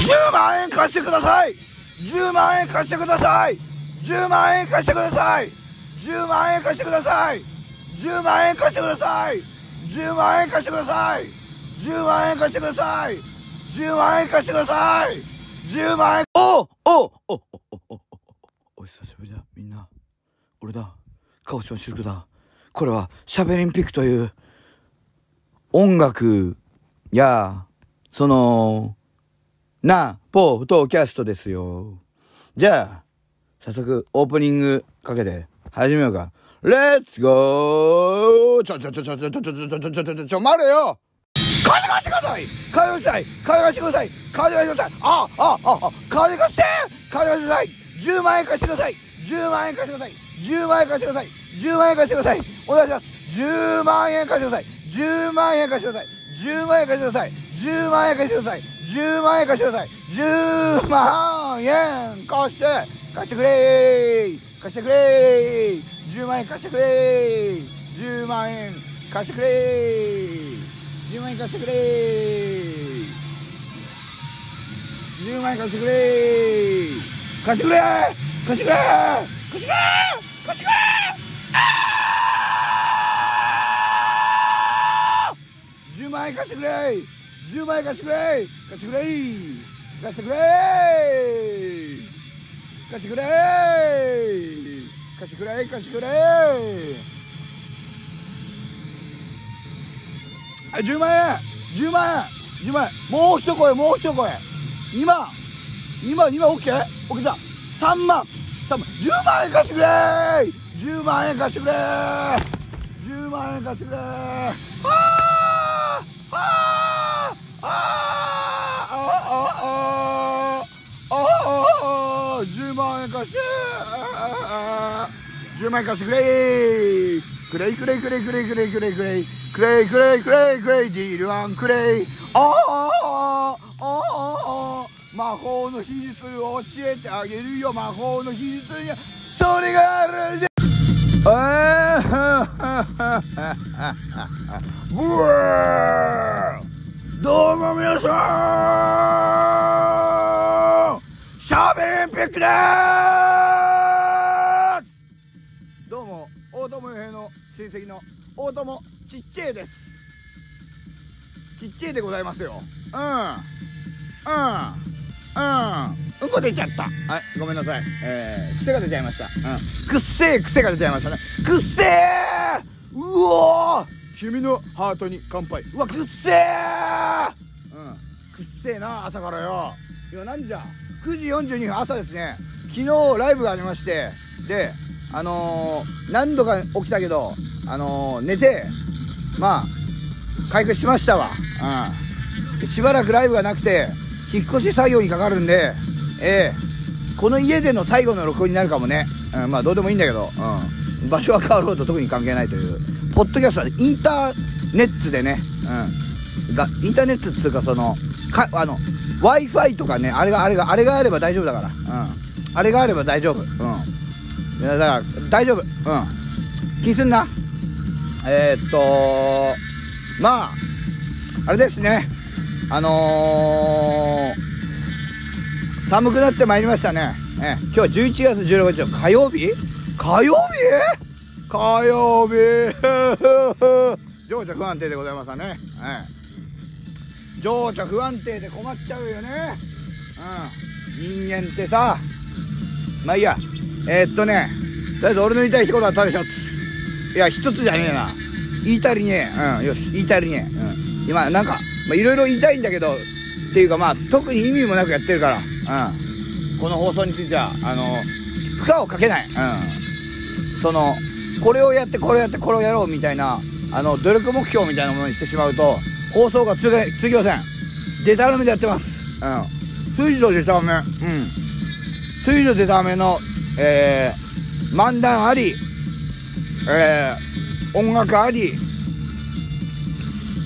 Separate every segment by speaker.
Speaker 1: 10万円貸してください。10万円貸してください。10万円貸してください。10万円貸してください。10万円貸してください。10万円貸してください。10万円貸してください。10万円貸してください。10万円。おおおおおお久しぶりだみんな俺だ鹿児島シルクだこれはシャベリンピックという音楽やそのなポートキャストですよ。じゃあ早速オープニングかけて始めようか。レッツゴーちょちょちょちょちょちょちょちょちょちょちょちょちょ待れよ金貸してください金貸してください金貸してください金貸してくださいああああ金貸して金貸してください10万円貸してください10万円貸してください10万円貸してください10万円貸してくださいお願いします10万円貸してください10万円貸してください10万円貸してください10万円貸してください10万円貸してください。10万円貸して貸してくれ貸してくれ10万円貸してくれ10万円貸してくれ10万円貸してくれ10万円貸してくれ貸してくれ貸してくれ貸してくれ貸してくれ10万円貸してくれ10万円貸してくれ貸してくれ貸してくれ貸してくれ貸してくれ貸してくれはい10万円10万円10万円もう一声もう一声。2万。2万2万 OK? OK だ。3万。3万。10万円貸してくれ10万円貸してくれ10万円貸してくれああ10万貸してくれくれいくれいくれいくれいくれいくれいくれいくれいくれいくれいくれいディールワンくれいあーあーあーあー魔法の秘術を教えてあげるよ魔法の秘術にそれがあるんでブワーどうも皆さんシャーベンピックでー大友ちっちゃいです。ちっちゃいでございますよ。うん。うん。うん。うんこ出ちゃった。はいごめんなさい。えー、癖が出ちゃいました。うん。くっせえ癖が出ちゃいましたね。くっせえうおー君のハートに乾杯。うわくっせえうん。くっせえな朝からよ。今何時だ？9時42分朝ですね。昨日ライブがありまして。であのー、何度か起きたけどあのー、寝てまあ回復しましたわ。うん。しばらくライブがなくて引っ越し作業にかかるんでええ。この家での最後の録音になるかもね、うん、まあどうでもいいんだけど、うん、場所は変わろうと特に関係ないという。ポッドキャストはインターネットでね、うん、がインターネットっていうかそのかあの w i f i とかねあれがあれがあれがあれば大丈夫だから、うん、あれがあれば大丈夫、うん、だから大丈夫、うん、気にすんな。えー、っとまああれですね。あのー、寒くなってまいりましたね、え今日は11月16日の火曜日？火曜日？火曜日。情緒不安定でございますわね、ええ、情緒不安定で困っちゃうよね。うん。人間ってさ。まあいいや。えー、っとねとりあえず俺の言いたい一言はただ一ついや一つじゃねえな。言いたりねえ。うんよし言いたりねえ。うん。今なんかまあいろいろ言いたいんだけどっていうかまあ特に意味もなくやってるから。うん。この放送についてはあの負荷をかけない。うん。そのこれをやってこれをやってこれをやろうみたいなあの努力目標みたいなものにしてしまうと放送が続きません。デタラメでやってます。うん。水上デタラメうん。水上デタラメのえー、漫談ありえー、音楽あり。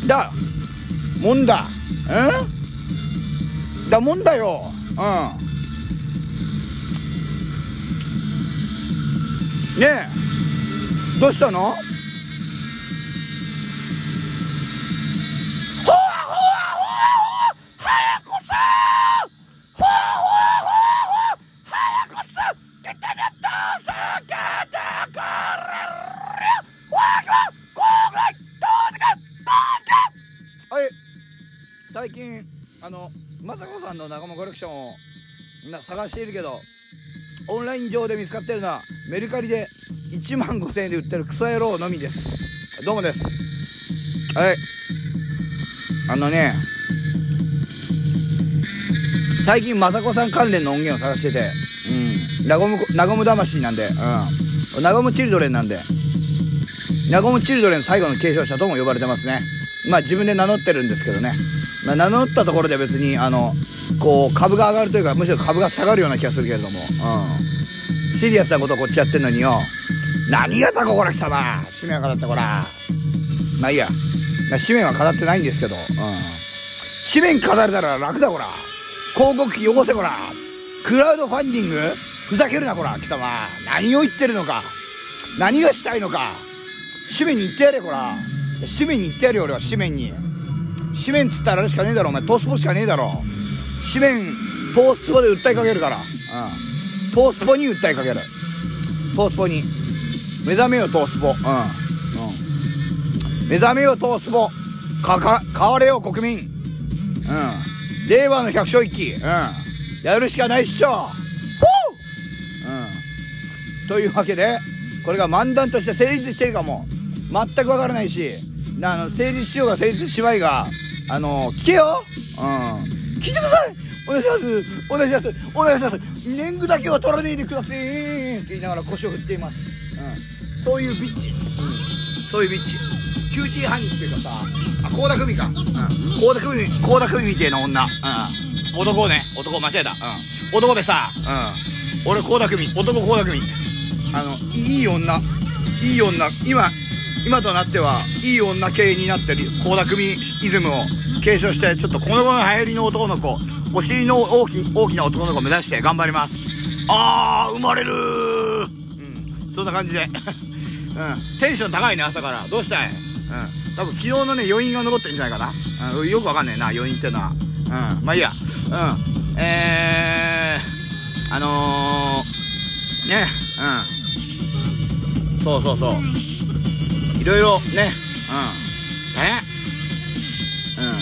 Speaker 1: だ。もんだ。うん？だもんだよ。うん。ねえ。どうしたの？Correr! はい最近あの雅子さんの仲間コレクションをな探しているけどオンライン上で見つかってるのはメルカリで1万5000円で売ってるクソ野郎のみですどうもですはいあのね最近雅子さん関連の音源を探してて。うん。ナゴムナゴム魂なんで。うん。ナゴムチルドレンなんで。和むチルドレン最後の継承者とも呼ばれてますね。まあ自分で名乗ってるんですけどね、まあ、名乗ったところで別にあのこう株が上がるというかむしろ株が下がるような気がするけれども。うん。シリアスなことをこっちやってんのによ。何がタコこら貴様。紙面は語ってこら。まあいいや。紙面は語ってないんですけど。うん。紙面飾れたら楽だこら。広告費汚せこら。クラウドファンディング？ふざけるなこら貴様。何を言ってるのか。何がしたいのか。紙面に言ってやれこら。紙面に言ってやるよ俺は。紙面に。紙面っつったらあれしかねえだろお前。トースポしかねえだろ。紙面トースポで訴えかけるから。うん。トースポに訴えかける。トースポに。目覚めよトースポ。うん。うん。目覚めよトースポ。かか変われよ国民。うん。令和の百姓一揆。うん。やるしかないっしょ。ほううん。というわけでこれが漫談として成立してるかも。全くわからないしあの成立しようが成立しまいがあの聞けよ。うん。聞いてください。お願いします。お願いします。お願いします。年貢だけは取らねえでくださいって言いながら腰を振っています、うん、そういうビッチ、うん、そういうビッチ。キューティーハニーっていうかさあ倖田來未か。倖田來未倖田來未みたいな女、うん、男ね。男間違えた、うん、男でさ、うん、俺倖田來未。男倖田來未。あのいい女。いい女。今今となってはいい女系になってる倖田來未イズムを継承してちょっとこの後の流行りの男の子お尻の大き大きな男の子を目指して頑張ります。あー生まれるうん。そんな感じで。うん。テンション高いね朝から。どうしたい？うん。多分昨日のね余韻が残ってるんじゃないかな、うん、よくわかんねえな余韻ってのは。うん。まあいいや。うん。えー、あのー、ね。うん。そうそうそう。いろいろね。うん。大変うん。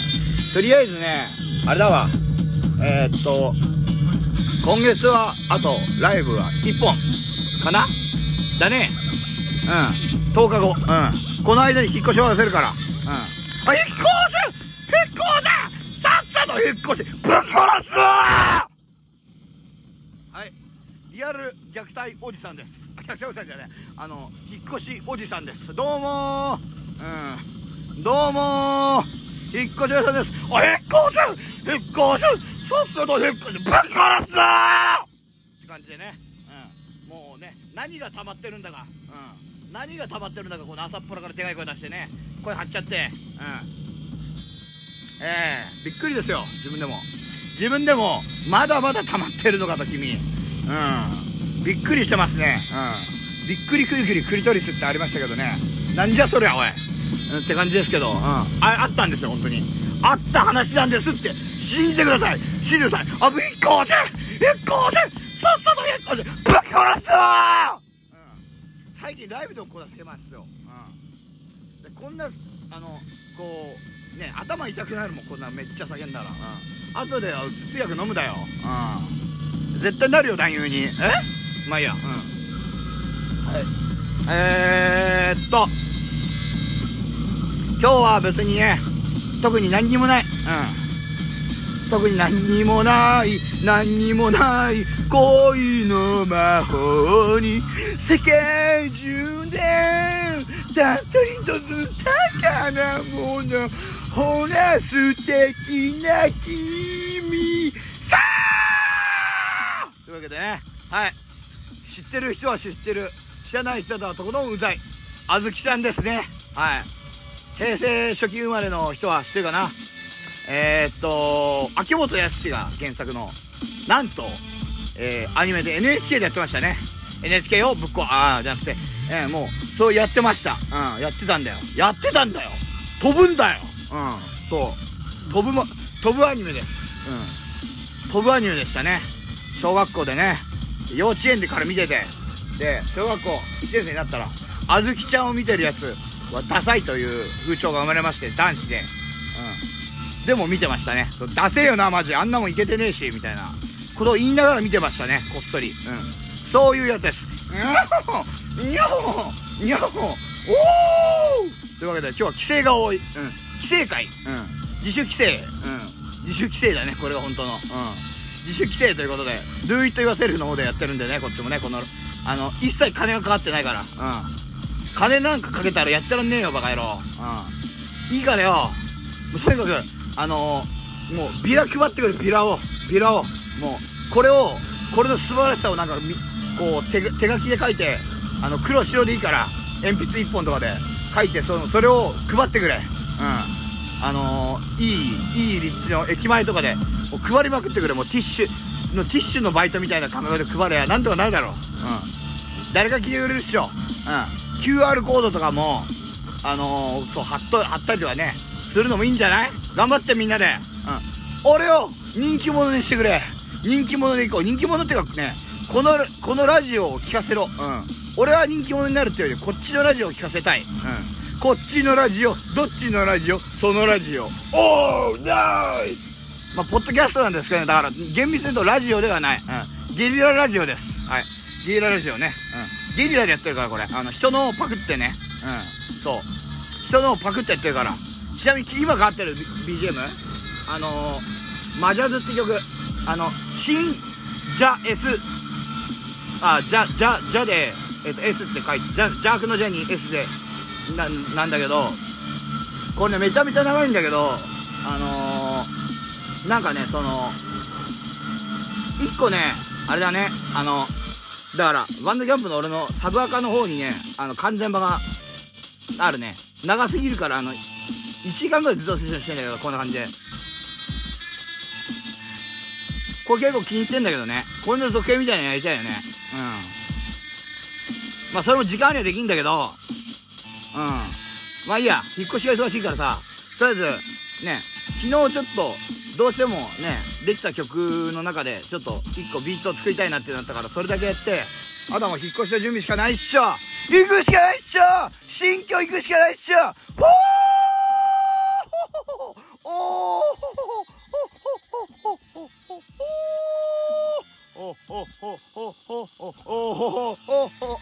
Speaker 1: とりあえずねあれだわ。えー、っと今月はあとライブは1本かな？だね。うん。10日後。うん。この間に引っ越しを出せるから。うん。あ引っ越す！引っ越せ！さっさと引っ越し！ぶっ殺すはい。リアル虐待おじさんです。虐待おじさんじゃねあの引っ越しおじさんです。どうもうん。どうも引っ越しおじさんです。お引っ越す！引っ越す！さっさと引っ越しぶっ殺すぞって感じでね。うん。もうね何が溜まってるんだか。うん。何が溜まってるんだかこの朝っぱらからでかい声出してね。声張っちゃって。うん。ええー、びっくりですよ。自分でも。自分でもまだまだ溜まってるのかと君。うん。びっくりしてますね。うん。びっくりくりくりクリトリスってありましたけどね。なんじゃそりゃおい、うん、って感じですけど、うん、ああったんですよ本当に。あった話なんですって。信じてください。信じてください。あぶっこせ。引っ越せ。さっさと引っ越せ。ぶっ殺すわ最近ライブでもこう出してますよ、うん、でこんなあのこうね頭痛くなるもんこんなめっちゃ叫んだら、うん、後で通訳飲むだよ、うん、絶対なるよ男優に。え？まあいいや。うん。はいえー、っと。今日は別にね特に何にもない。うん。特に何にもない。何にもない。恋の魔法に。世界中でたった一つ宝物ほら素敵な君。さあ！というわけでね。はい知ってる人は知ってる。知らない人とはとことんうざい。あずきさんですね。はい。平成初期生まれの人は知ってるかな。えー、っと秋元康が原作のなんと、えー、アニメで NHK でやってましたね。NHK をぶっこああじゃなくて、えー、もうそうやってました。うんやってたんだよ。やってたんだよ。飛ぶんだよ。うんそう。飛ぶも飛ぶアニメです。うん。飛ぶアニメでしたね。小学校でね。幼稚園でから見てて。で小学校1年生になったらあずきちゃんを見てるやつはダサいという風潮が生まれまして男子で。うん。でも見てましたね。ダセえよなマジ。あんなもんいけてねえしみたいな。ことを言いながら見てましたねこっそり。うん。そういうやつです。にゃほにゃほにゃほおー！というわけで今日は規制が多い、うん、規制会、うん、自主規制、うん、自主規制だねこれが本当の、うん、自主規制ということで Do it yourself の方でやってるんでねこっちもねこのあの一切金がかかってないから。うん。金なんかかけたらやってらんねえよバカ野郎。うん。いいからよ。もうとにかくあのー、もうビラ配ってくるビラを。ビラを。もうこれをこれの素晴らしさをなんかこう手手書きで書いてあの黒白でいいから鉛筆1本とかで書いてそのそれを配ってくれ。うん。あのー、いいいい立地の駅前とかでもう配りまくってくれもうティッシュのティッシュのバイトみたいな感覚で配れやなんとかなるだろ。ううん。誰か聞いてくれるっしょ。うん QR コードとかもあのー、そう貼っと貼ったりとかね。するのもいいんじゃない？頑張ってみんなで。うん。俺を人気者にしてくれ。人気者でいこう。人気者っていうかねこのこのラジオを聞かせろ。うん。俺は人気者になるっていうよりこっちのラジオを聞かせたい。うんこっちのラジオどっちのラジオそのラジオ。おーナイスまあポッドキャストなんですけどねだから厳密に言うとラジオではない、うん、ゲリララジオです。はい。ゲリララジオね。うん。ゲリラでやってるからこれ。あの人のをパクってね。うん。そう。人のをパクってやってるから。ちなみに今かかってる BGM あのー、マジャズって曲。あの新ジャ S あジャジャジャで、えっと、S って書いてジャ邪悪のジャに S でななんだけどこれねめちゃめちゃ長いんだけどあのー、なんかねその1個ねあれだねあのだからワンダキャンプの俺のサブアカの方にねあの完全版があるね。長すぎるからあの1時間ぐらいずっとしてんだけどこんな感じで。これ結構気に入ってんだけどね。これの続編みたいなのやりたいよね。うん。まあそれも時間にはできんだけどうん。まあいいや引っ越しが忙しいからさ。とりあえずね昨日ちょっとどうしてもねできた曲の中でちょっと1個ビートを作りたいなってなったからそれだけやってあとはもう引っ越しの準備しかないっしょ。行くしかないっしょ。新居行くしかないっしょ。ほー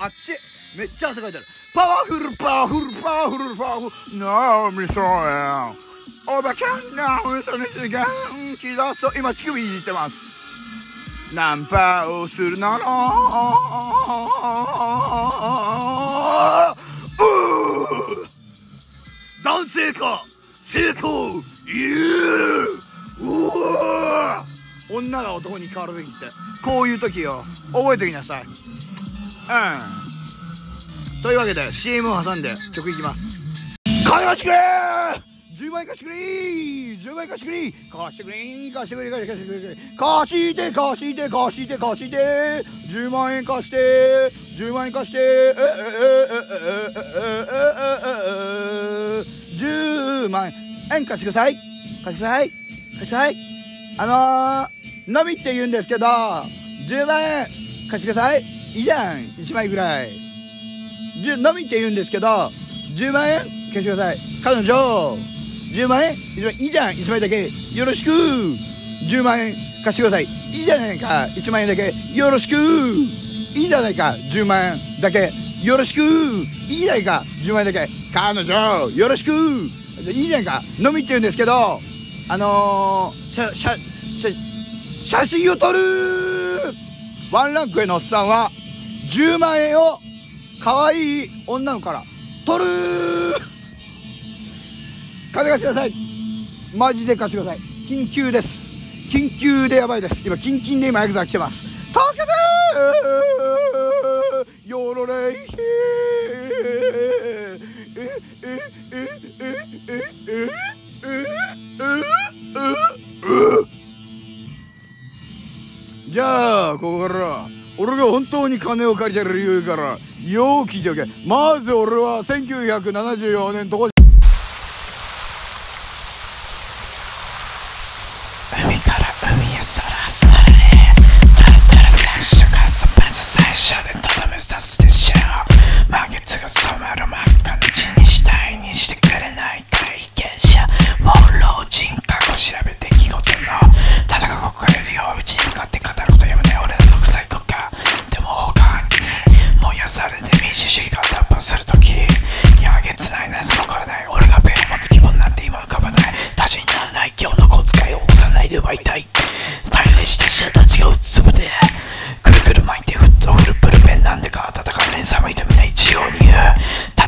Speaker 1: あっちめっちゃ汗かいてるパワフルパワフルパワフルパワフルなあみそやおばちゃんなおその時間気だそう今乳首いじってますナンパをするなら男性か成功いううわ女が男に変わるべきって。こういう時よ。覚えておきなさい。うん。というわけで CM を挟んで曲いきます。金貸してくれ10万円貸してくれ10万円貸してくれ貸してくれ貸してくれ貸してくれ貸して貸して貸して貸して。10万円貸して。10万円貸して。ええええええええええ10万円貸してください貸してください貸してくださいあのー、のみって言うんですけど10万円貸してください。いいじゃん1枚ぐらい。のみって言うんですけど10万円貸してください。彼女10万円1枚いいじゃん1枚だけよろしく。10万円貸してください。いいじゃないか1万円だけ。よろしく。いいじゃないか10万円だけよろしく。いいじゃないか10万円だけ。彼女よろしく。いいじゃないかのみって言うんですけどあのー、写写写写真を撮る。ワンランクへのおっさんは10万円を可愛い女の子から取る。金貸してください。マジで貸してください。緊急です。緊急でやばいです。今キンキンで今ヤクザ来てます。助けてー!よろれいひえええええええじゃあここから俺が本当に金を借りてる理由からよう聞いておけまず俺は1974年とこ。
Speaker 2: 海から海へそらされ。タルタル最初からそまず最初でとどめさすでしょう満月が染まる真っ赤な血にしてくれないかい放老人格を調べて聞こえてんのただここからよりうちに向かって語ることやめない俺の独裁国家でも他に燃やされて民主主義が脱破するときやげつないなやつもからない。俺がペンを持つ気分なんて今浮かばない。足しにならない今日の小遣いを押さないで奪いたい。大変した死者たちがうつぶでくるくる巻いてフットフルプルペンなんでか戦かね寒いとみんな一様に言
Speaker 3: う。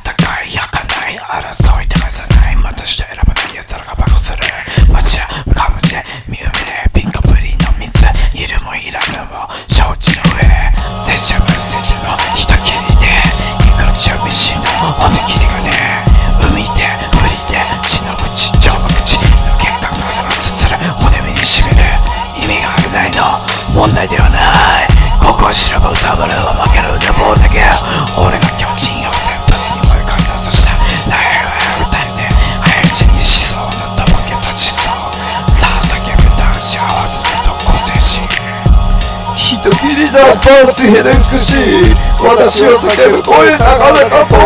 Speaker 3: 斬りだパスヘレ美しい私を叫ぶ声高々と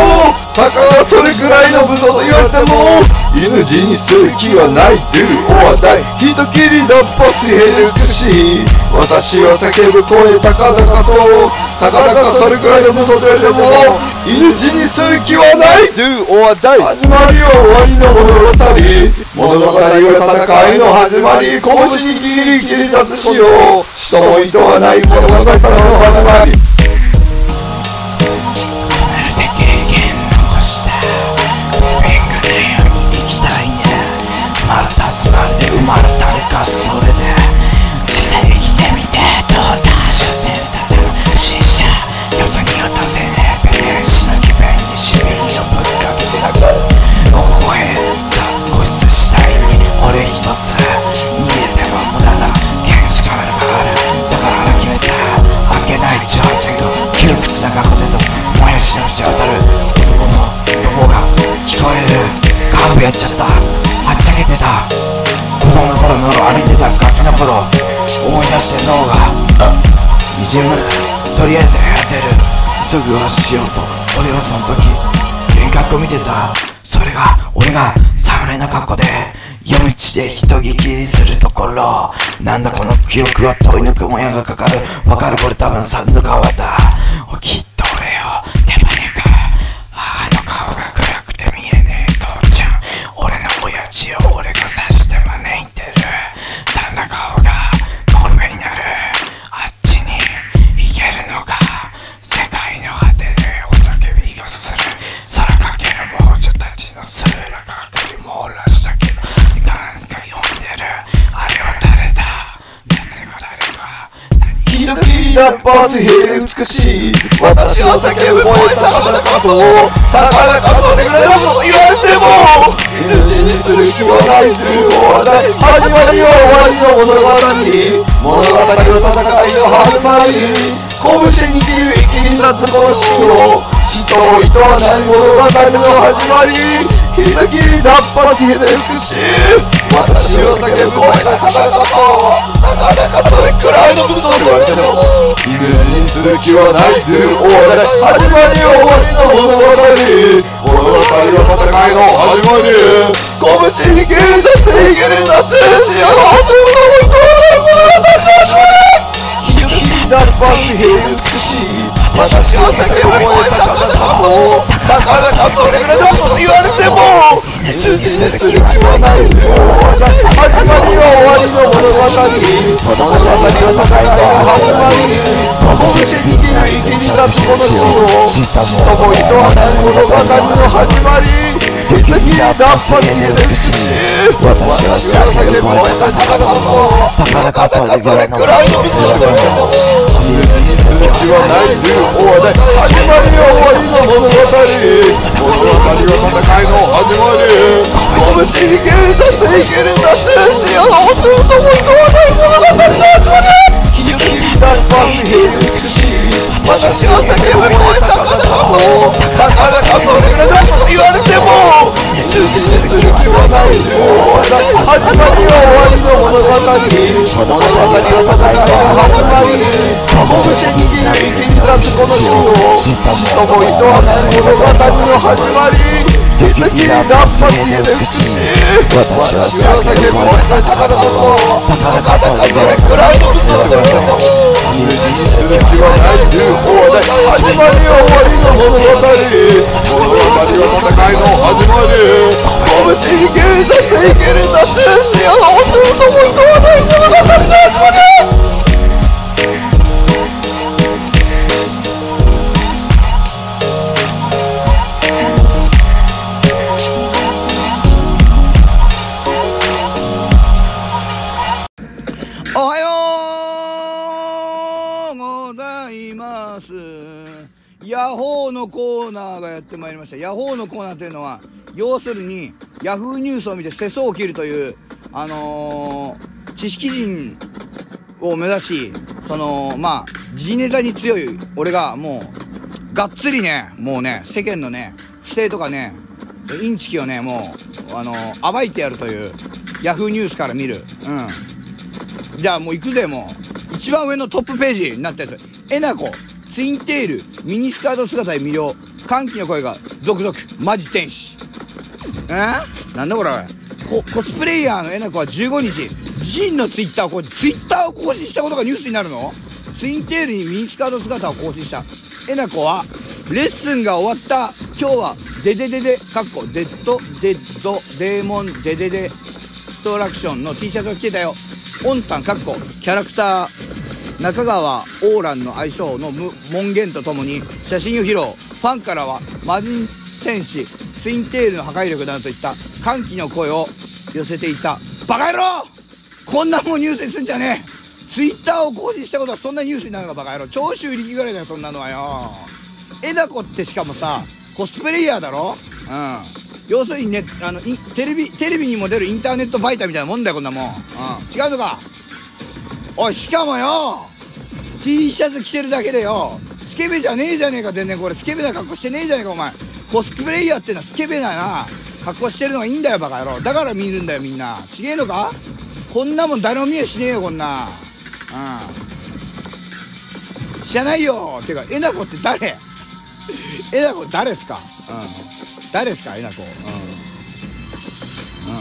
Speaker 3: たかがそれくらいの武装と言われても犬死にする気はない Do or die 人斬りだパスヘレ美しい私を叫ぶ声高々とたかがそれくらいの武装と言われても犬死にする気はない Do or die 始まりは終わりの物語。物語は戦いの始まり拳にギリギリ立つしよう。人も意図はない物語からの始まり。
Speaker 2: 出して脳がにじむとりあえず部屋出る。急ぐはしようと俺はその時幻覚を見てた。それが俺が侍の格好で夜道で人聞きりするところ。なんだこの記憶は問い抜くもやがかかる。わかるこれ多分三度川だ。きっと俺よ
Speaker 3: 人斬りだパスヘレ美しい。私を叫ぶ声高々とたかだかそれぐらいのこと言われても犬にする気はないという話題始まりは終わりの物語物語は戦いの始まり拳に切る息に立つこの死を人をいとわない物語の始まり人斬りだパスヘレ美しい。私を叫ぶ声高々とたかだかそれくらいの嘘と言われてもイメージにする気はないという終わり始まり終わりの物語物語は戦いの始まり拳に切り立つ握り立つ幸せを。いとわない物語の始まりダンパスヘ美しい私は叫ぶ声高々とたかだかそれぐらいの嘘言われてもイメージにする気はないという終わり始まりは終わりの物語物語は戦いの始まり拳に握る息に立つこの死を人もいとわない物語の始まり敵にダンパスヘ美しい私は叫ぶ声高々とたかだかそれぐらいの嘘言り物語は戦いの始まり。拳に蹴り出せ生きり出す幸せと嘘もいとわない物語の始まりダンパスヘ美しい私は叫ぶ声高々とたかだかそれぐらいの嘘言われてもイメージにする気はないという始まりは終わりの物語物語は戦いの始まり拳に握る息に立つこの死を人もいとわない物語の始まり。敵にダンパスヘ美しい私は叫ぶ声高々とたかだかそれくらいの嘘言われてもイメージにする気はないという終わり始まりは終わりの物語物語は戦いの始まり拳に蹴り出す生きり出す幸せと嘘もいとわない物語の始まり
Speaker 1: やってまいりました。ヤホーのコーナーというのは要するにヤフーニュースを見て世相を切るというあのー知識人を目指しそのまあ時事ネタに強い俺がもうがっつりねもうね世間のね不正とかねインチキをねもうあのー暴いてやるというヤフーニュースから見る。うん。じゃあもう行くぜもう。一番上のトップページになったやつ。えなこツインテールミニスカート姿で魅了。歓喜の声が続々マジ天使。え？ー、なんだこれ？ココスプレイヤーのえなこは15日自身のツイッターを更新ツイッターを更新したことがニュースになるの？ツインテールにミニスカート姿を更新した。えなこはレッスンが終わった今日はデデデデかっこデッドデッドデーモンデデデストラクションの T シャツを着てたよオンタンかっこキャラクター中川オーランの相性のむ門限とともに写真を披露ファンからはマジン戦士ツインテールの破壊力なといった歓喜の声を寄せていたバカ野郎こんなもんニュースにすんじゃねえ。ツイッターを更新したことはそんなニュースになるのかバカ野郎。長州力ぐらいだよそんなのはよ。えなこってしかもさコスプレイヤーだろ？うん。要するにねあのテレビテレビにも出るインターネットバイターみたいなもんだよこんなもん、うん、違うのか？おいしかもよ！T シャツ着てるだけでよ。ケベじゃねえじゃねえか全然これ。スケベな格好してねえじゃねえかお前。コスプレイヤーってのはスケベなな。格好してるのがいいんだよバカ野郎。だから見るんだよみんな。ちげえのか？こんなもん誰も見えしねえよこんな。うん。知らないよ。てかえなこって誰？えなこ誰っすか？うん。誰っすか？えなこ。うん、うん、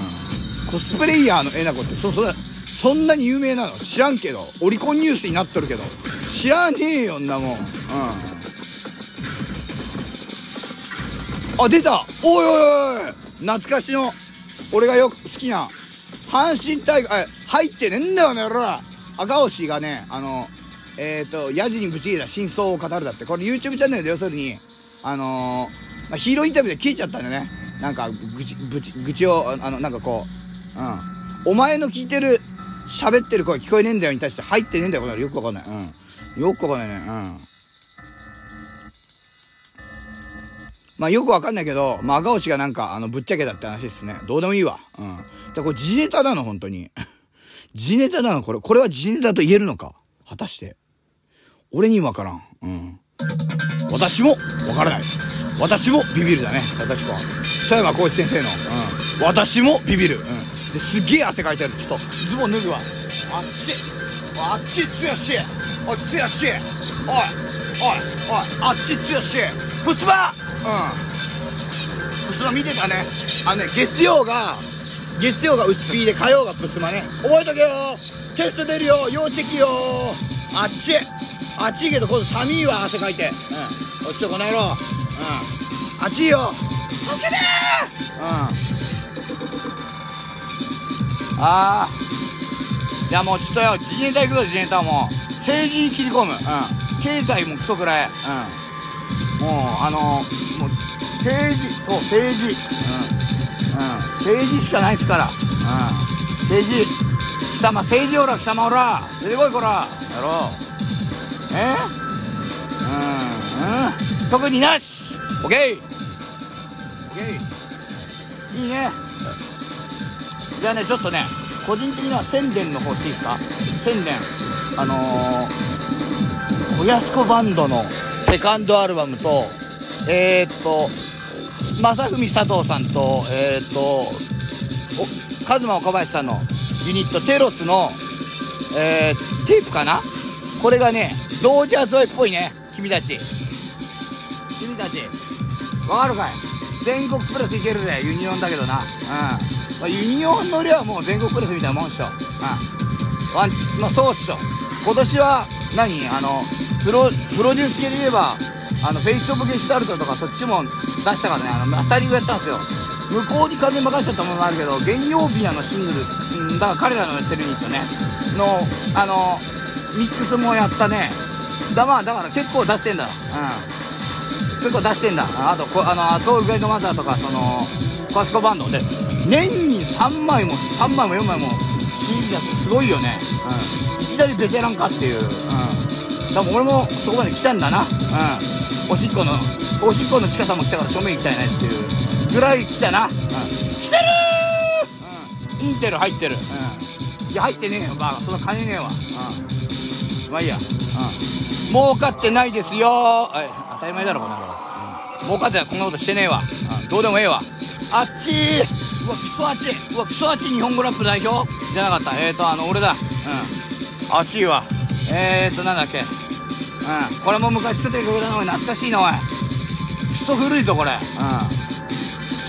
Speaker 1: コスプレイヤーのえなこってそそそんなに有名なの？知らんけど。オリコンニュースになっとるけど。知らねえよんなもん。うん。あ出た。おいおいおい懐かしの俺がよく好きな阪神タイガーあ入ってねえんだよね俺ら。赤星がねあのえっ、とヤジにぶち切れた真相を語るだって。これ YouTube チャンネルで要するに。あのーまあ、ヒーローインタビューで消えちゃったんだよね。なんか愚痴愚痴愚痴をあのなんかこううん。お前の聞いてる喋ってる声聞こえねえんだよに対して入ってねえんだよこれよくわかんない。うん。よくわかんないねうんまあよくわかんないけど、まあ赤星がなんかあのぶっちゃけたって話ですね。どうでもいいわ。うん。でこれ時ネタなの本当に。時ネタなのこれ。これは時ネタと言えるのか？果たして。俺にわからん。うん。私もわからない。私もビビるだね。私は。富山浩一先生の。うん。私もビビる。うん。ですっげえ汗かいてる。ちょっと、ズボン脱ぐわ。あっち。あっち、つやし。おい、つやし。おい。おい。おい。あっち、つやし。プスバうん。プスバ見てたね。あのね、月曜が、月曜がうちピーで火曜がプスマね。覚えとけよテスト出るよ要チェキよあっちあっちいけど今度寒いわ汗かいてうんこっちこの野郎うんあっちいよ助けてうんああいやもうちょっとよ。自衛隊行くぞ自衛隊もう政治に切り込む。うん。経済もクソくらいうん。もうあのもう政治。そう政治。うん。うん。政治しかないっすから。うん。政治。貴様政治おら貴様おら。出てこいこら。やろう。え？うん。うん。特になし。オッケー。オッケー。いいね。じゃあねちょっとね。個人的な宣伝の方していいですか。宣伝あのー、おやすこバンドのセカンドアルバムとえー、っと正文佐藤さんとえー、っとおカズマ岡林さんのユニットテロスの、えー、テープかな？これがね同時発売っぽいね。君たち。君たち。わかるかい？全国プレスいけるぜ。ユニオンだけどな。うん、まあ、ユニオンの量はもう全国プレスみたいなもんっしょ。うんワンまあそうっしょ。今年は何？あのプロプロデュース系で言えばあのフェイスオブゲシュタルトとかそっちも出したからね。あのマスタリングやったんですよ。向こうに完全任しちゃったものがあるけど原曜日あのシングルうんだから彼らのやってるユニットね。のあのミックスもやったね。だまあだから結構出してんだ。うん。結構出してんだ。あとこあのソウルグレイドマザーとかそのコアスコバンドで年に3枚も3枚も4枚も CD 出すすごいよね。うん。いきなりベテランかっていう。うん。多分俺もそこまで来たんだな。うん。おしっこのおしっこの近さも来たから正面行きたいねっていう。ぐらい来たな。うん。来てるー！うん。インテル入ってる。うん。いや入ってねえよバカそんな金ねえわ。うん。まあいいや。うん。儲かってないですよ当たり前だろこの野郎、うん、儲かってないこんなことしてねえわ、うん、どうでもええわあっち。ーうわクソあっちうわクソあっち日本語ラップ代表。じゃなかった。えーとあの俺だ。うん。あっちいわえーとなんだっけ。うん。これも昔作ってくれたのおい懐かしいなおい。クソ古いぞこれ。うん。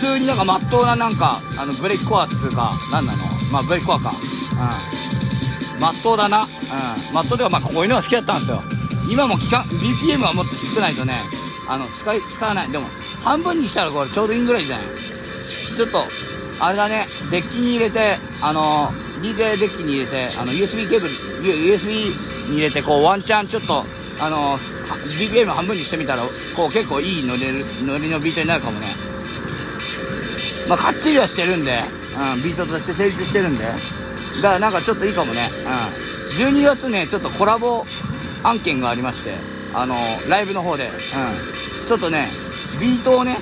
Speaker 1: 普通になんかまっとうななんかあのブレイクコアっつうかなんなの？まあブレイクコアか。うん。まっとうだな。うん。まっとうではまあこういうのが好きだったんですよ。今も期間 BPM はもっと少ないとね。あの使い使わない。でも半分にしたらこれちょうどいいぐらいじゃない？ちょっとあれだね。デッキに入れてあの DJ デッキに入れてあの USB ケーブル USB に入れてこうワンチャンちょっとあの BPM 半分にしてみたらこう結構いいノリノリのビートになるかもね。まあかっちりはしてるんで、うん、ビートとして成立してるんで。だからなんかちょっといいかもね、うん、12月ねちょっとコラボ案件がありましてあのライブの方で、うん、ちょっとねビートをね、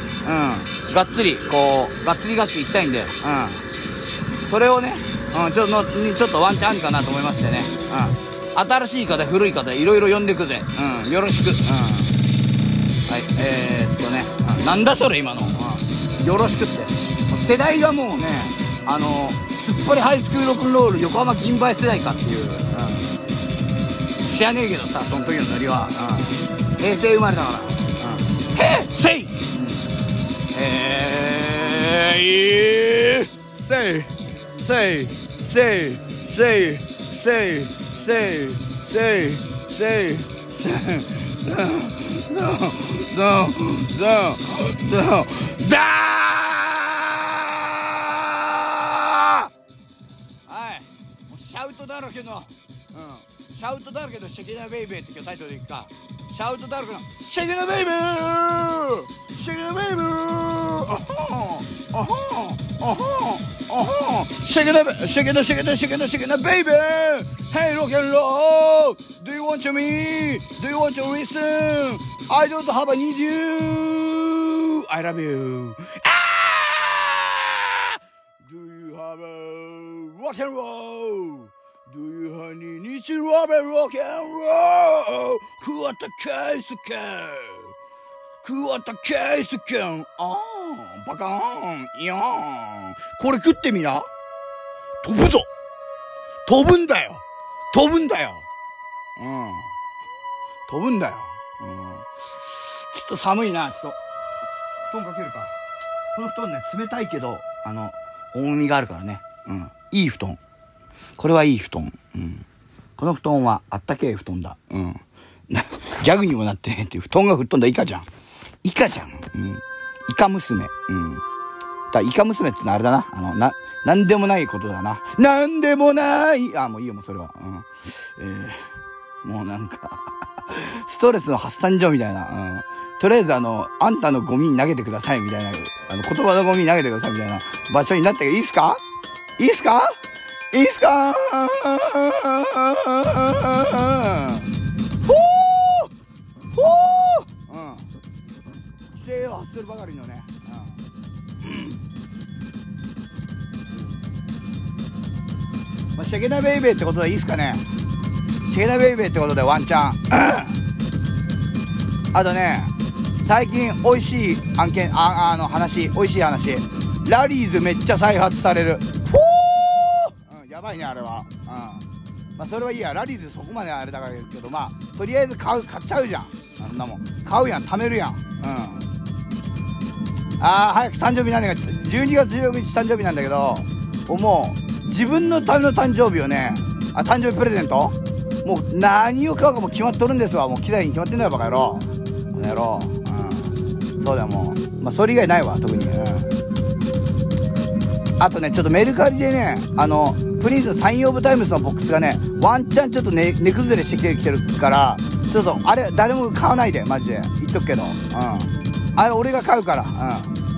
Speaker 1: うん、がっつりこうがっつりがっつりいきたいんで、うん、それをね、うん、ちょっとちょっとワンチャンあるかなと思いましてね、うん、新しい方古い方いろいろ呼んでくぜ、うん、よろしく、うん、はいえー、っとね、うん、なんだそれ今の、うん、よろしくって。世代がもうねあのすっぱりハイスクールロックンロール横浜銀杯世代かっていう、うん、知らねえけどさその時のノリは、うん、平成生まれだから、うん、平成えー、せいせいせいせいせいせいせいせいどうどうどうだはいもうシャウトだらけの、うん、シャウトだらけのシェキナベイベーって今日タイトルでいくかシャウトだらけのシェキナベイベー！シェキナベイベー！あはんあはんあはんあはんシェキナベシェキナシェキナシェキナシェキナベイベー！Hey rock and roll! Do you want to me? Do you want to listen? I don't have a need you. I love you. あー Do you have a rock and roll? Do you honey need to have a rock and roll? 桑田佳祐桑田佳祐あーバカーン。いやー。これ食ってみな。飛ぶぞ。飛ぶんだよ。飛ぶんだよ。うん。飛ぶんだよ。うん。ちょっと寒いなちょっと。布団かけるか。この布団ね冷たいけどあの重みがあるからね。うん。いい布団。これはいい布団うんこの布団はあったけえ布団だうんギャグにもなってねっていう布団が吹っ飛んだイカじゃんイカじゃんうんイカ娘うんだイカ娘ってのはあれだな。あの、な、なんでもないことだな。なんでもないあ、もういいよ、もうそれは。うん。えー、もうなんか ストレスの発散所みたいな。うん。とりあえずあの、あんたのゴミに投げてくださいみたいな。あの、言葉のゴミに投げてくださいみたいな場所になっていいっすか？いいっすか？いいっすか？ほーほーうん。規制を発するばかりのね。まあ、シェゲナベイベーってことでいいっすかね。シェゲナベイベーってことでワンチャン。あとね最近美味しい案件ああの話美味しい話。ラリーズめっちゃ再発される、やばいねあれは。うん。まあそれはいいや。ラリーズそこまであれだからけどまあとりあえず買う買っちゃうじゃん。そんなもん。買うやん。貯めるやん。うん。あー早く誕生日なんだけど12月16日誕生日なんだけどもう自分のための誕生日をねあ誕生日プレゼント？もう何を買うかも決まっとるんですわ。もう機材に決まってんだよバカ野郎この野郎。うん。そうだよもう。まあそれ以外ないわ特に。うん。あとねちょっとメルカリでねあのプリンス Sign o' the Times のボックスがねワンチャンちょっとね値崩れしてきてるからちょっとあれ誰も買わないでマジで。言っとくけど。うん。あれ俺が買うから。う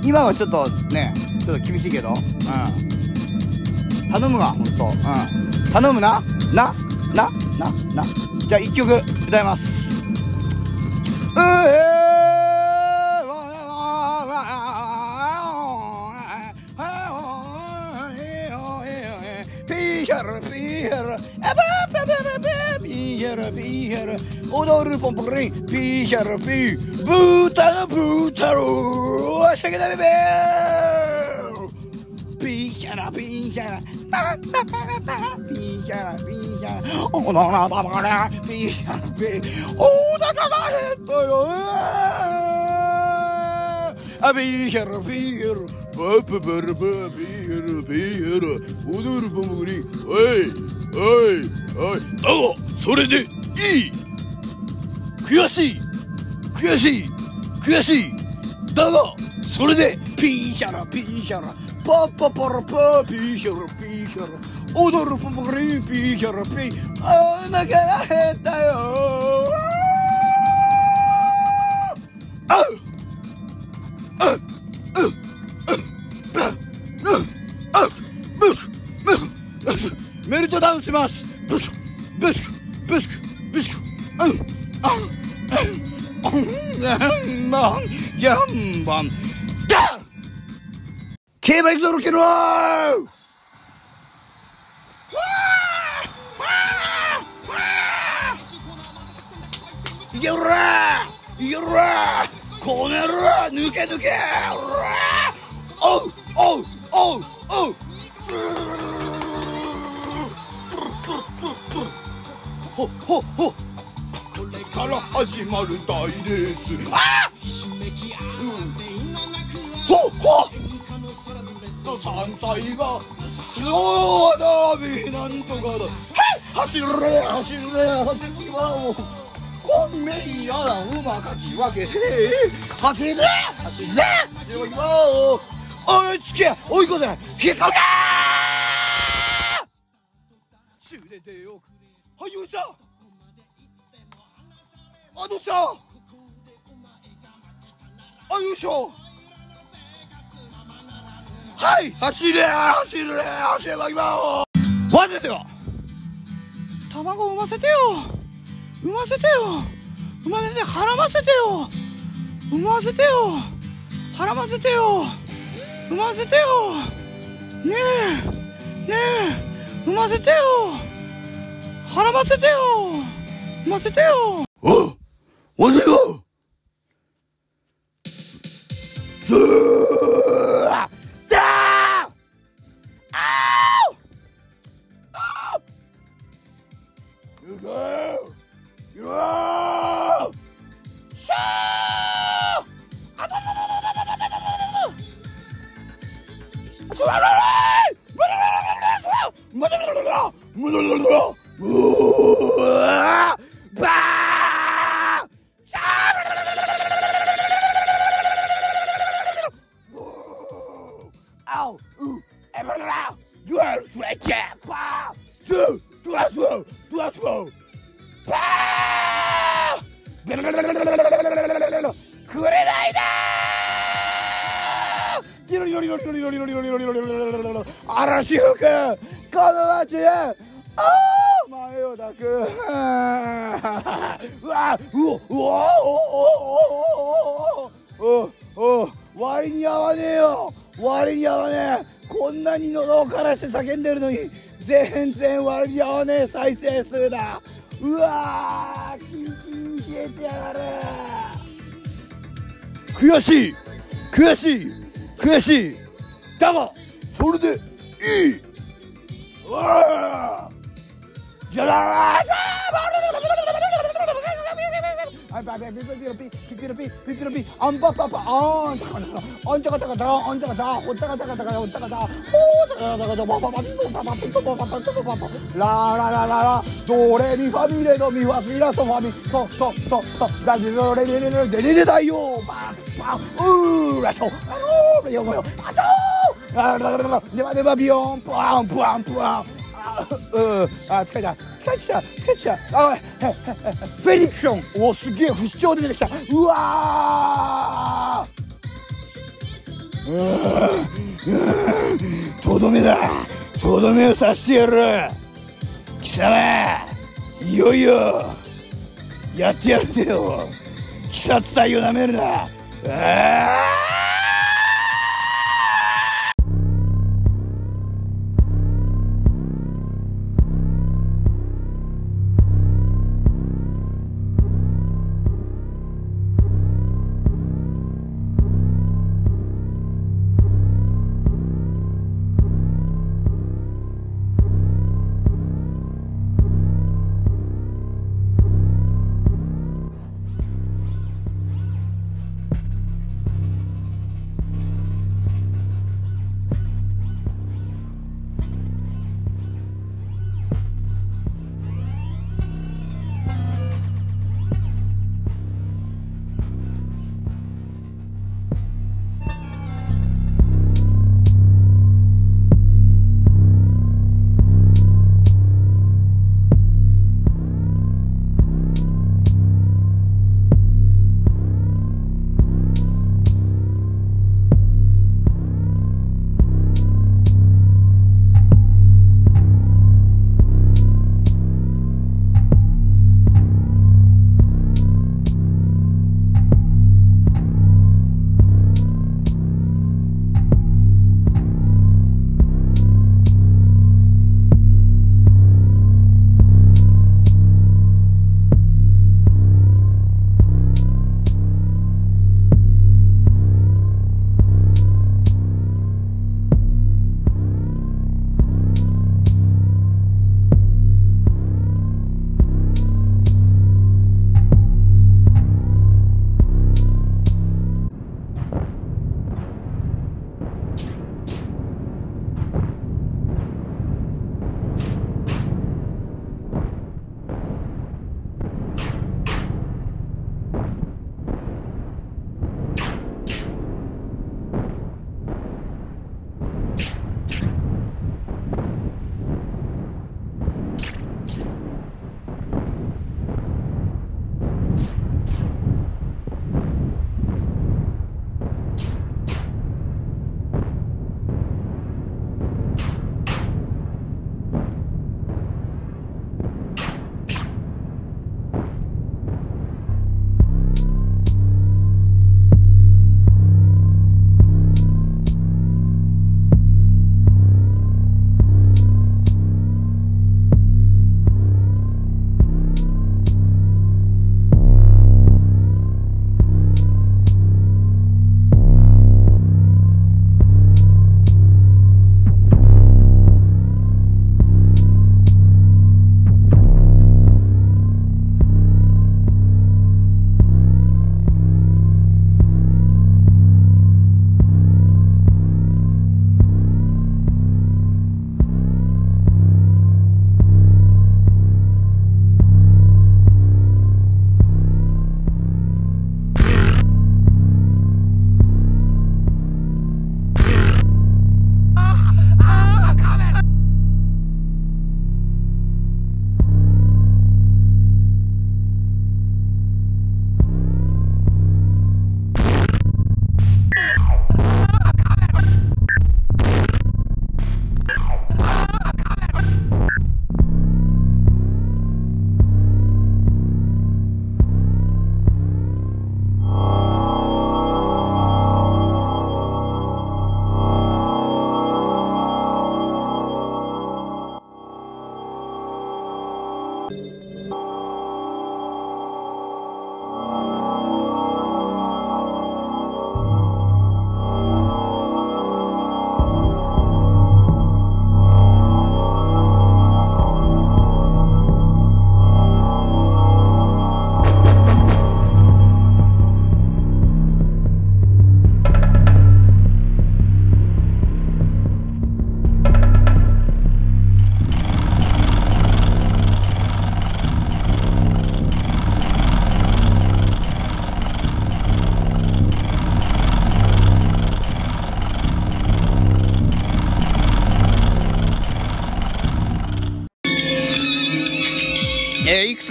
Speaker 1: ん。今はちょっとねちょっと厳しいけど。うん。頼むわほんと。うん。頼むな。なななな。じゃあ1曲歌います。踊るポンポコリンピー Bihara, Bihara. Och då håller du på ring. Bihara, Bi. Butaro, Butaro. Shagada, Bibi. Bihara, Bihara. Bihara, Bihara. Och då håller jag på ring. Bihara, Bi. Och då kan man hitta Bihara, Bihara. Bappa, barba, Bihara, Bihara. Och då håller du på ring. Oj, oj, oj. Åh! それでいい。悔しい。悔しい。悔しい。だがそれでピンシャラピンシャラ。パッパパラパーピンヒャラピンヒャラ。踊るパパリンピンヒャラピン。お腹が減ったよ。メルトダウンします Büsk, büsk. Man, jamban. Da! Kema ik zorken wow! Jorra! Jorra! この野郎抜け抜けおうおうおうおうほほほ。これから始まる大レース。あ！っうん。ほほ。山菜がそうだびなんとかだ。はい！走れ走れ走りはもう。本命やだ馬かき分けて走れ走れ走れは追いつけ追い越せ引っかけ終電でよく。はいよいしょあどうしたあよいしょはい走れ走れ走れば今を。待ててよ。卵産ませてよ。産ませてよ。産ませて腹ませてよ。産ませてよ。腹ませてよ。産ませてよ。ねえねえ産ませてよ。腹ませてよ。ませてよ。おお願い。たほったかたかたかほったかたほったかたかたパパパピポパパピポパパピポパパラララララドレミファミレドミファミラソファミソソソソラジドレレレレレレレだよパパうーらしょあのーよもよあちょーあららららネバネバビヨンプワンプワンプワンあ疲れた疲れちゃう疲れちゃうあフェリクションおすげえ不死鳥出てきたうわーとどめだ。とどめを刺してやる。貴様いよいよやってやるんだよ。鬼殺隊をなめるな。ああ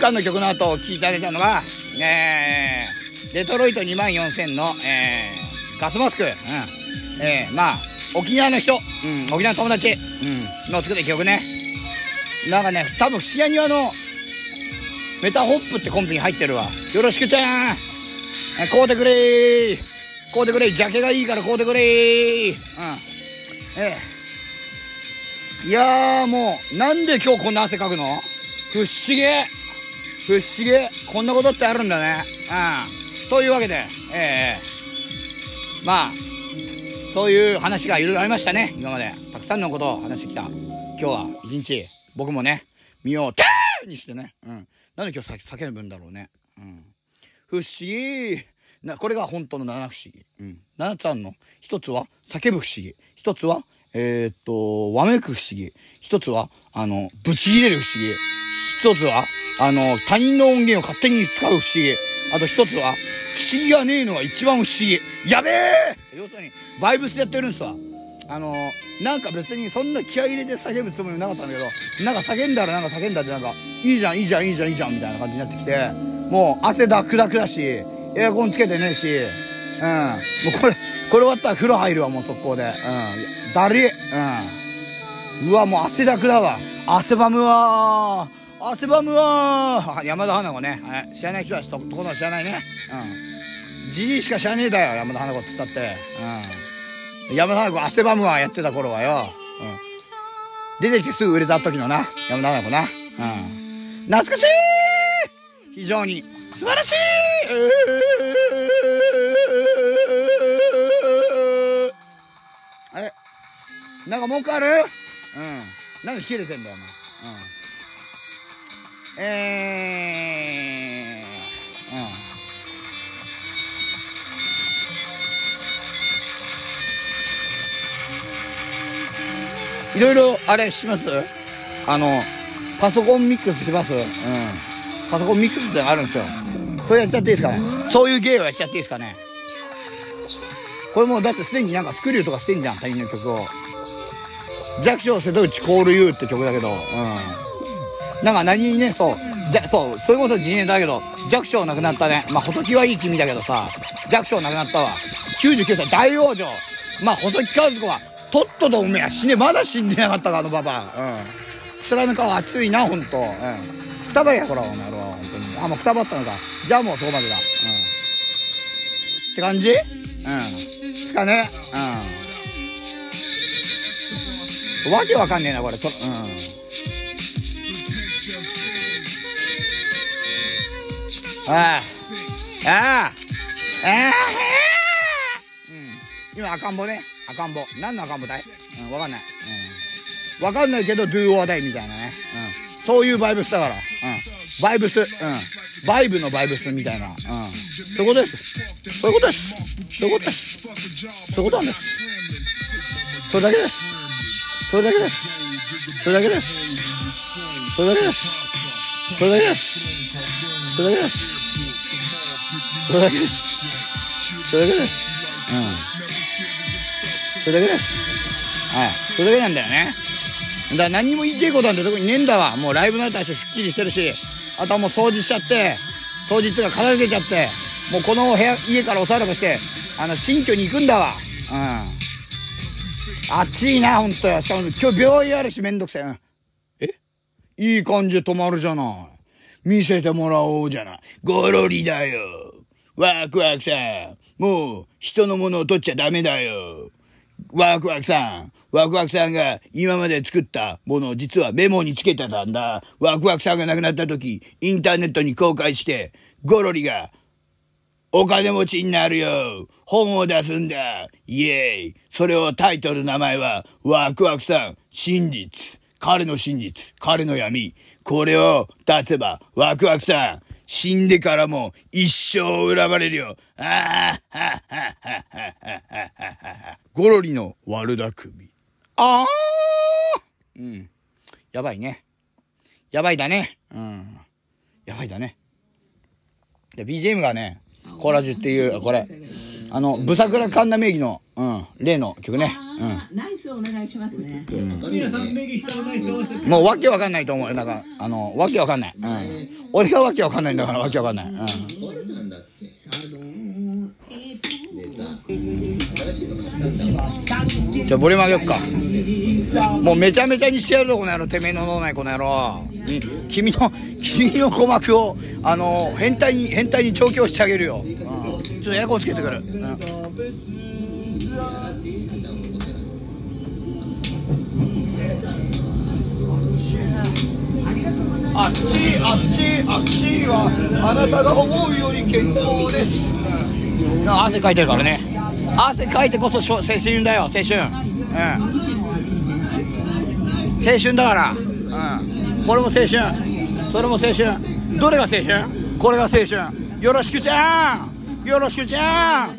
Speaker 1: えーいくつかの曲の後聴いていただいたのは、えーデトロイト2万4000の、えーガスマスク、うん。えーまあ沖縄の人、うん、沖縄の友達、うん、の作った曲ね。なんかね多分シアニワのメタホップってコンビに入ってるわ。よろしくちゃん。え買うてくれー。買うてくれジャケがいいから買うてくれー。うん。ええいやもうなんで今日こんな汗かくの？不思議。不思議。こんなことってあるんだね。うん。というわけでええまあそういう話がいろいろありましたね。今まで。たくさんのことを話してきた。今日は一日僕もね身をてーにしてね。うん。なんで今日叫ぶんだろうね。うん。不思議。なこれが本当の七不思議、うん、7つあるの。一つは叫ぶ不思議。一つはえー、っとわめく不思議。一つはあのブチ切れる不思議。一つはあの他人の音源を勝手に使う不思議。あと一つは不思議がねえのが一番不思議。やべえ！要するにバイブスでやってるんですわ。あのなんか別にそんな気合入れて叫ぶつもりなかったんだけどなんか叫んだらなんか叫んだってなんかいいじゃんいいじゃんいいじゃんいいじゃんみたいな感じになってきてもう汗だくだくだしエアコンつけてねえしうん。もうこれこれ終わったら風呂入るわもう速攻で。うん。だりうん。うわもう汗だくだわ。汗ばむわー。汗ばむわ山田花子ね、はい、知らない人はとことん知らないね。うん。じじいしか知らねえだよ山田花子っつったって。うん。山田花子汗ばむわやってた頃はよ、うん、出てきてすぐ売れた時のな山田花子な。うん。懐かしい非常に。素晴らしいあれ。なんか文句ある？うん。なんで切れてんだよお前。うん。えー、うん。いろいろあれします？あのパソコンミックスします？うん。パソコンミックスってあるんですよ。それやっちゃっていいですかね？そういう芸をやっちゃっていいですかね？これもうだってすでになんかスクリューとかしてんじゃん他人の曲を。弱小瀬戸内コールユーって曲だけど。うん。なんか何にねそう。じゃそう。そういうこと自年だけど弱小なくなったね。まあ細木はいい君だけどさ。弱小なくなったわ。99歳大往生。まあ細木和子はとっととおめえ死ね。まだ死んでなかったかあのババア。うん。面の顔熱いなほんとうん。くたばやこらお前らは本当に。あもうくたばったのか。じゃあもうそこまでだ。うん。って感じ？うん。ですかね。うん。わけわかんねえなこれ。とうん。ああ。ああ。ああ。うん。今赤ん坊ね。赤ん坊。何の赤ん坊だい？うんわかんない。うん。わかんないけど do or die みたいなね。うん。そういうバイブスだから。うん。バイブス。うん。バイブのバイブスみたいな。うん。そことです。そういうことです。そういうことです。そういうことなんです。それだけです。それだけです。それだけです。それだけです。それだけです。それだけです。それだけですそれだけです。うんそれだけですはいそれだけなんだよね。だから何にも言いたいことなんて特にねえんだわ。もうライブのやったらすっきりしてるしあとはもう掃除しちゃって掃除っていうか片付けちゃってもうこの部屋家からおさらばしてあの新居に行くんだわ。うん。暑いなほんとよ。しかも今日病院あるしめんどくせえ、うん。え？いい感じで泊まるじゃない。見せてもらおうじゃない。ゴロリだよ。ワクワクさん。もう人のものを取っちゃダメだよ。ワクワクさん。ワクワクさんが今まで作ったものを実はメモにつけてたんだ。ワクワクさんが亡くなった時、インターネットに公開して、ゴロリがお金持ちになるよ。本を出すんだ。イエーイ。それをタイトル名前は、ワクワクさん、真実。彼の真実、彼の闇。これを出せば、ワクワクさん、死んでからも一生恨まれるよ。ああ、ははははははゴロリの悪巧み。ああうん。やばいね。やばいだね。うん。やばいだね。で、BGM がね、コーラジュっていう、これ、あの、ブサクラ神田名義の、うん、例の曲ね。
Speaker 4: あーナイスお願いしますね。
Speaker 1: うん。もうわけわかんないと思うよ。なんか、あの、わけわかんない。うん。俺がわけわかんないんだからわけわかんない。うん。じゃあボリューム上げよっかもうめちゃめちゃにしてやるぞこの野郎てめえの脳内この野郎に君の君の鼓膜をあの変態に変態に調教してあげるよ、うんとエコーつけてくる、うんあっちあっちあっちはあなたが思うより健康です、うん、汗かいてるからね。汗かいてこそ青春だよ青春。うん。青春だから。うん。これも青春。それも青春。どれが青春？これが青春。よろしくじゃん。よろしくじゃん。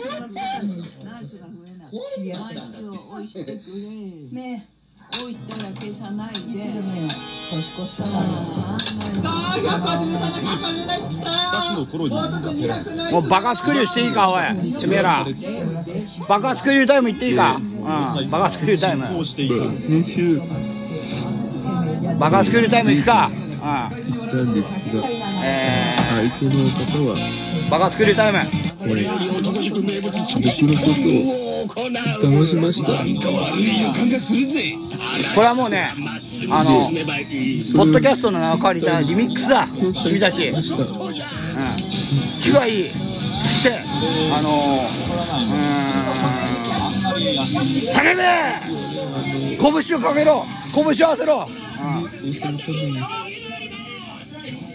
Speaker 4: ね多い人は計算ないで。
Speaker 5: 年越した。ら
Speaker 1: もうバカスクリューしていいかおいてめえら。バカスクリュータイム行っていいか。うんバカスクリュータイム。
Speaker 6: 先週。
Speaker 1: バカスクリュータイム行くか。うん。
Speaker 6: 行ったんですが
Speaker 1: え
Speaker 6: 相手の方は、
Speaker 1: ー、バカスクリュータイム
Speaker 6: えー僕のことを騙しました
Speaker 1: これはもうねあのポッドキャストの名を借りたリミックスだ。君たち。気がいい。そしてあのうーん。叫べ。拳をかけろ。拳を合わせろ、うん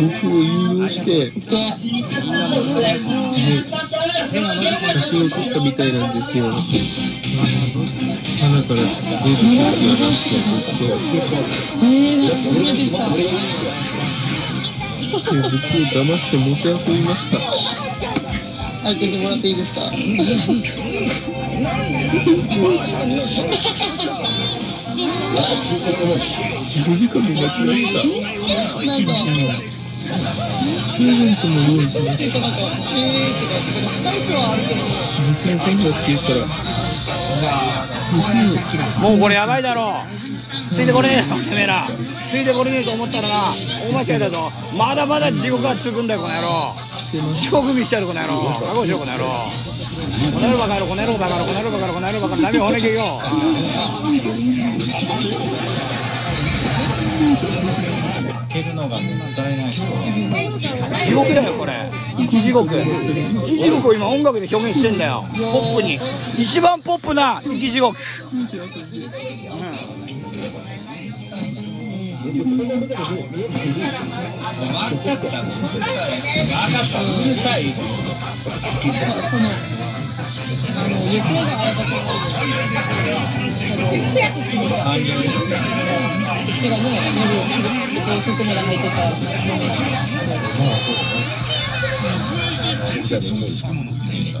Speaker 6: 僕を誘導して、ね、写真を撮ったみたいなんですよ。鼻から出る時はなんか僕と、で僕を騙してもてあそびました。
Speaker 5: 開けてもらっていいですか？
Speaker 6: 5時間も待ちました。
Speaker 5: なんか
Speaker 6: プレゼントも用意しました。
Speaker 5: なんかえーってかスタイプはあるけど
Speaker 6: 僕のファンだって言ったら、
Speaker 1: もうこれやばいだろついてこれねえぞてめえらついてこれねえと思ったらな大間違いだぞまだまだ地獄が続くんだよこの野郎地獄見してやるこの野郎覚悟しろこの野郎この野郎バカ野郎この野郎バカ野郎この野郎バカ野郎この野郎バカ野郎何を骨切るよ地獄だよこれ。生き地獄。生き地獄を今音楽で表現してんだよ。ポップに。一番ポップな生き地獄。
Speaker 5: あの雪があればそのその手が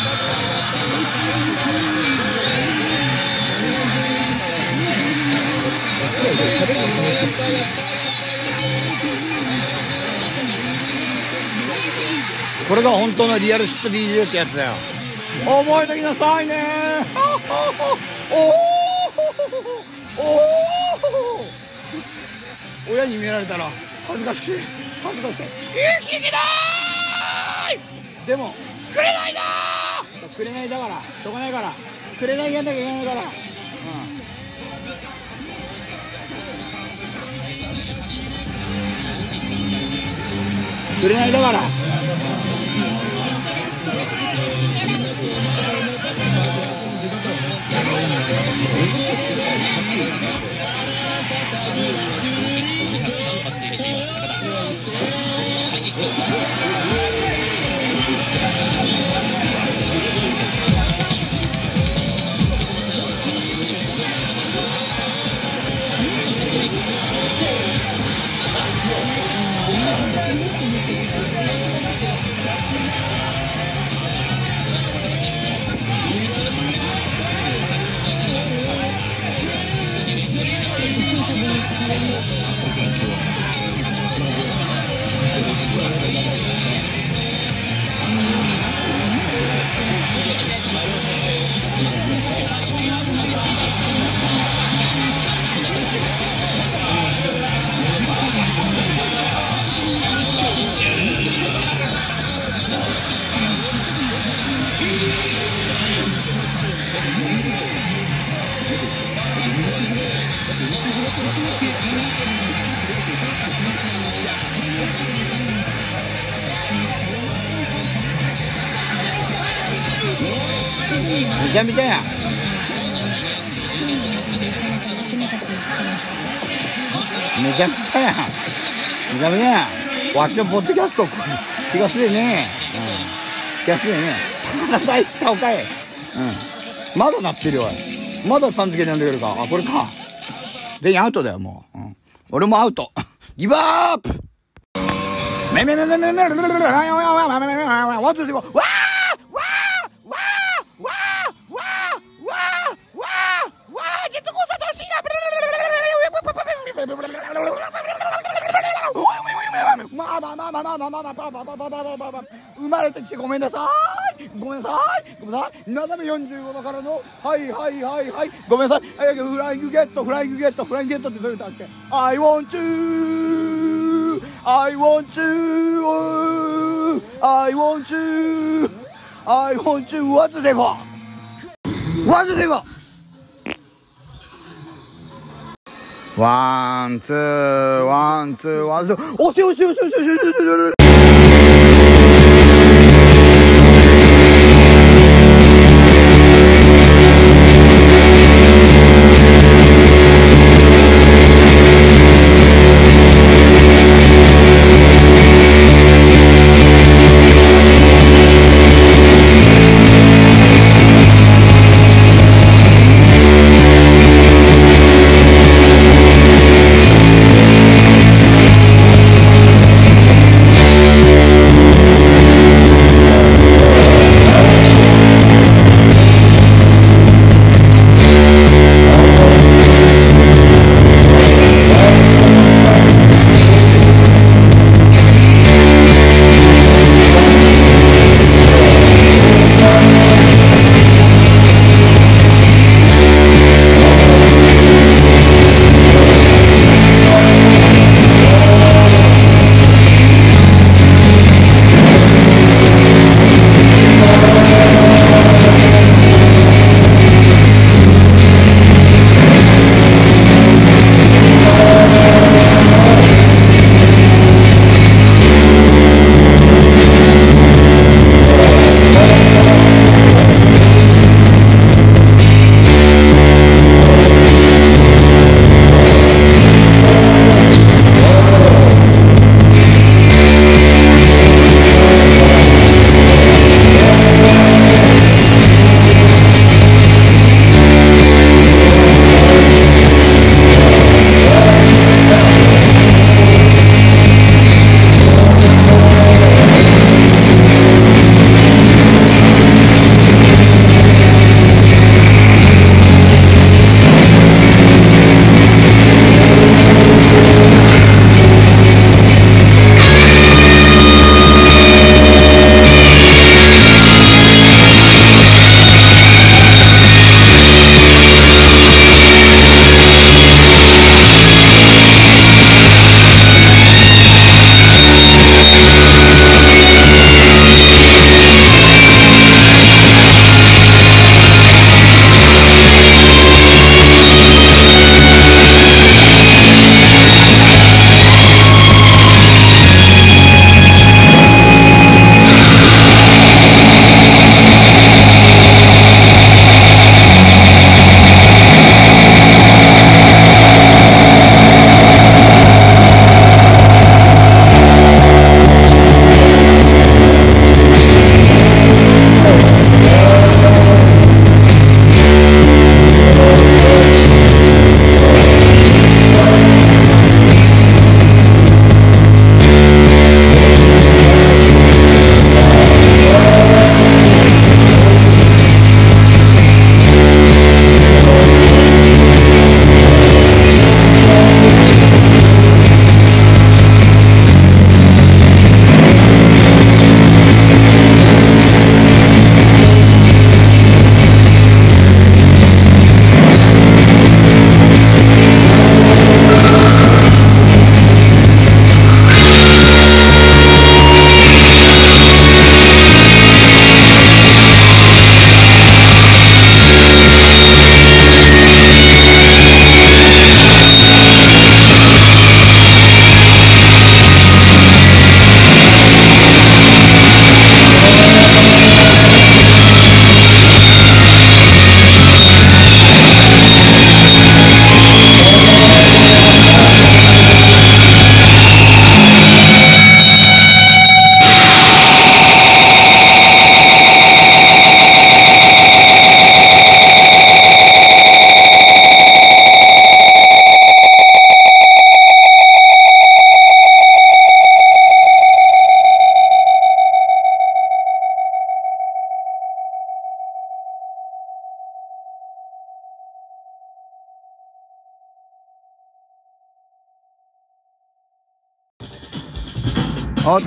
Speaker 1: これが本当のリアルシット DJ ってやつだよ。覚えてきなさいね。おおおお親に見られたら恥ずかしい恥ずかしい生きてきない。でもくれないだくれないだからしょうがないからくれないやんなきゃいけないから。うんくれないだから。んわしのポッドキャスト気がするね。うん。気がするね。高田大したおかいうん。まだ鳴ってるよおい。まださん付けで呼んでくるか。あこれか。全員アウトだよもう、うん、俺もアウト。ギブアップ。めめめめめめめめめめめめめめめめめめワンツースリーフォーわーわーわーわーわーわーわーわージェットコースター楽しいなまあまあまあまあまあまあまあまあまあまあまあまあまあまあまあ生まれてきてごめんなさい。ごめんなさい。ごめんなさい。斜め45度からのはい。はいはいはいごめんなさい。フライングゲットフライングゲットフライングゲットってどういう歌だっけ I want to I want to I want to I want to What's the for What's the for ワン、ツー、ワン、ツー、ワン、ツー、おしおしおしおしおしおしおしおし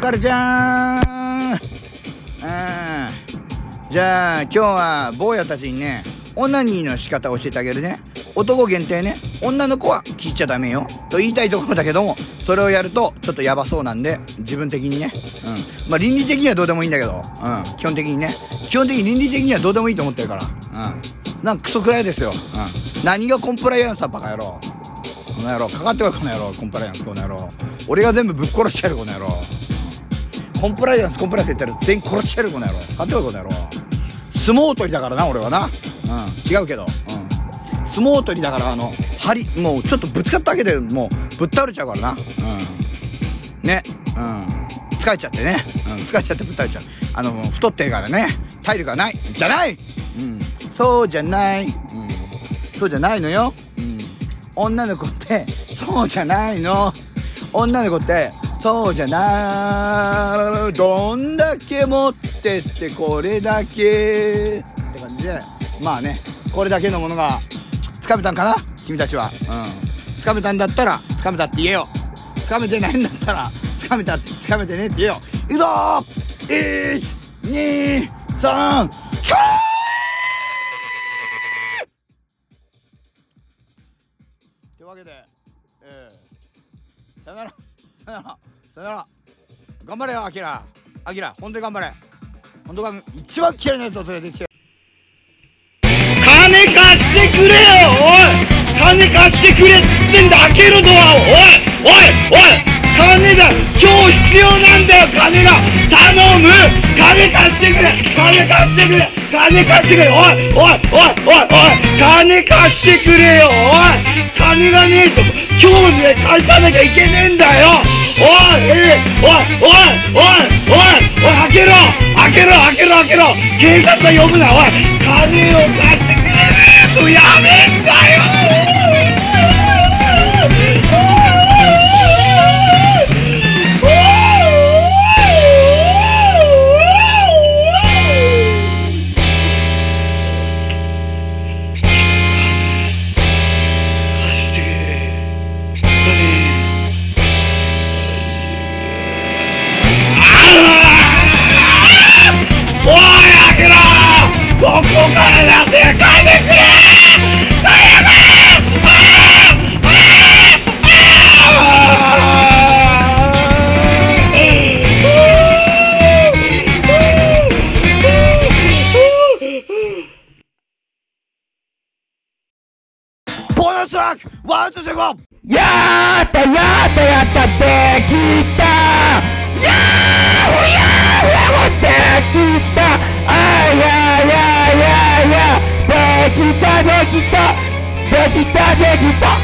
Speaker 1: 疲れちゃーん。うん。じゃあ今日は坊やたちにねオナニーの仕方教えてあげるね。男限定ね。女の子は聞いちゃダメよ。と言いたいところだけどもそれをやるとちょっとヤバそうなんで自分的にね。うん。まあ倫理的にはどうでもいいんだけど。うん。基本的にね。基本的に倫理的にはどうでもいいと思ってるから。うん。なんかクソくらいですよ。うん。何がコンプライアンスだバカ野郎。この野郎。かかってこいこの野郎。コンプライアンスこの野郎。俺が全部ぶっ殺してやるこの野郎。コンプライアンスコンプライアンス言ったら全員殺してやるこの野郎。かかってこいこの野郎。相撲取りだからな俺はな。うん。違うけど。うん。相撲取りだからあの針もうちょっとぶつかっただけでもうぶっ倒れちゃうからな。うん。ね。うん。疲れちゃってね、うん、疲れちゃってぶっ倒れちゃう。あの太ってるからね。体力がない。じゃない。うん。そうじゃない。うん。そうじゃないのよ。うん。女の子ってそうじゃないの。女の子ってそうじゃない。どんだけ持ってってこれだけ。って感じでまあねこれだけのものがつかめたんかな。君たちは。うんつかめたんだったらつかめたって言えよ。つかめてないんだったらつかめたってつかめてねって言えよ。いくぞー !123 キャー!というわけで、えー、さよなら、さよなら、さよなら。頑張れよ、アキラ。アキラ、本当に頑張れ。本当が一番嫌いなやつを連れてきて。
Speaker 7: 金貸してくれよおい。金貸してくれっつってんだ開けろドアを。おいおいおい。金だ今日必要なんだよ金が。頼む。金貸してくれ金貸してくれ金貸してくれ。おいおいおいおいおい。金貸してくれよおい。金がねえと今日ね返さなきゃいけねえんだよ。ええおいおいおいおいおい開けろ開けろ開けろ開けろ。警察は呼ぶなおい。金を貸してくれないとやめんだよ。早く
Speaker 1: ボーナストラック
Speaker 3: でき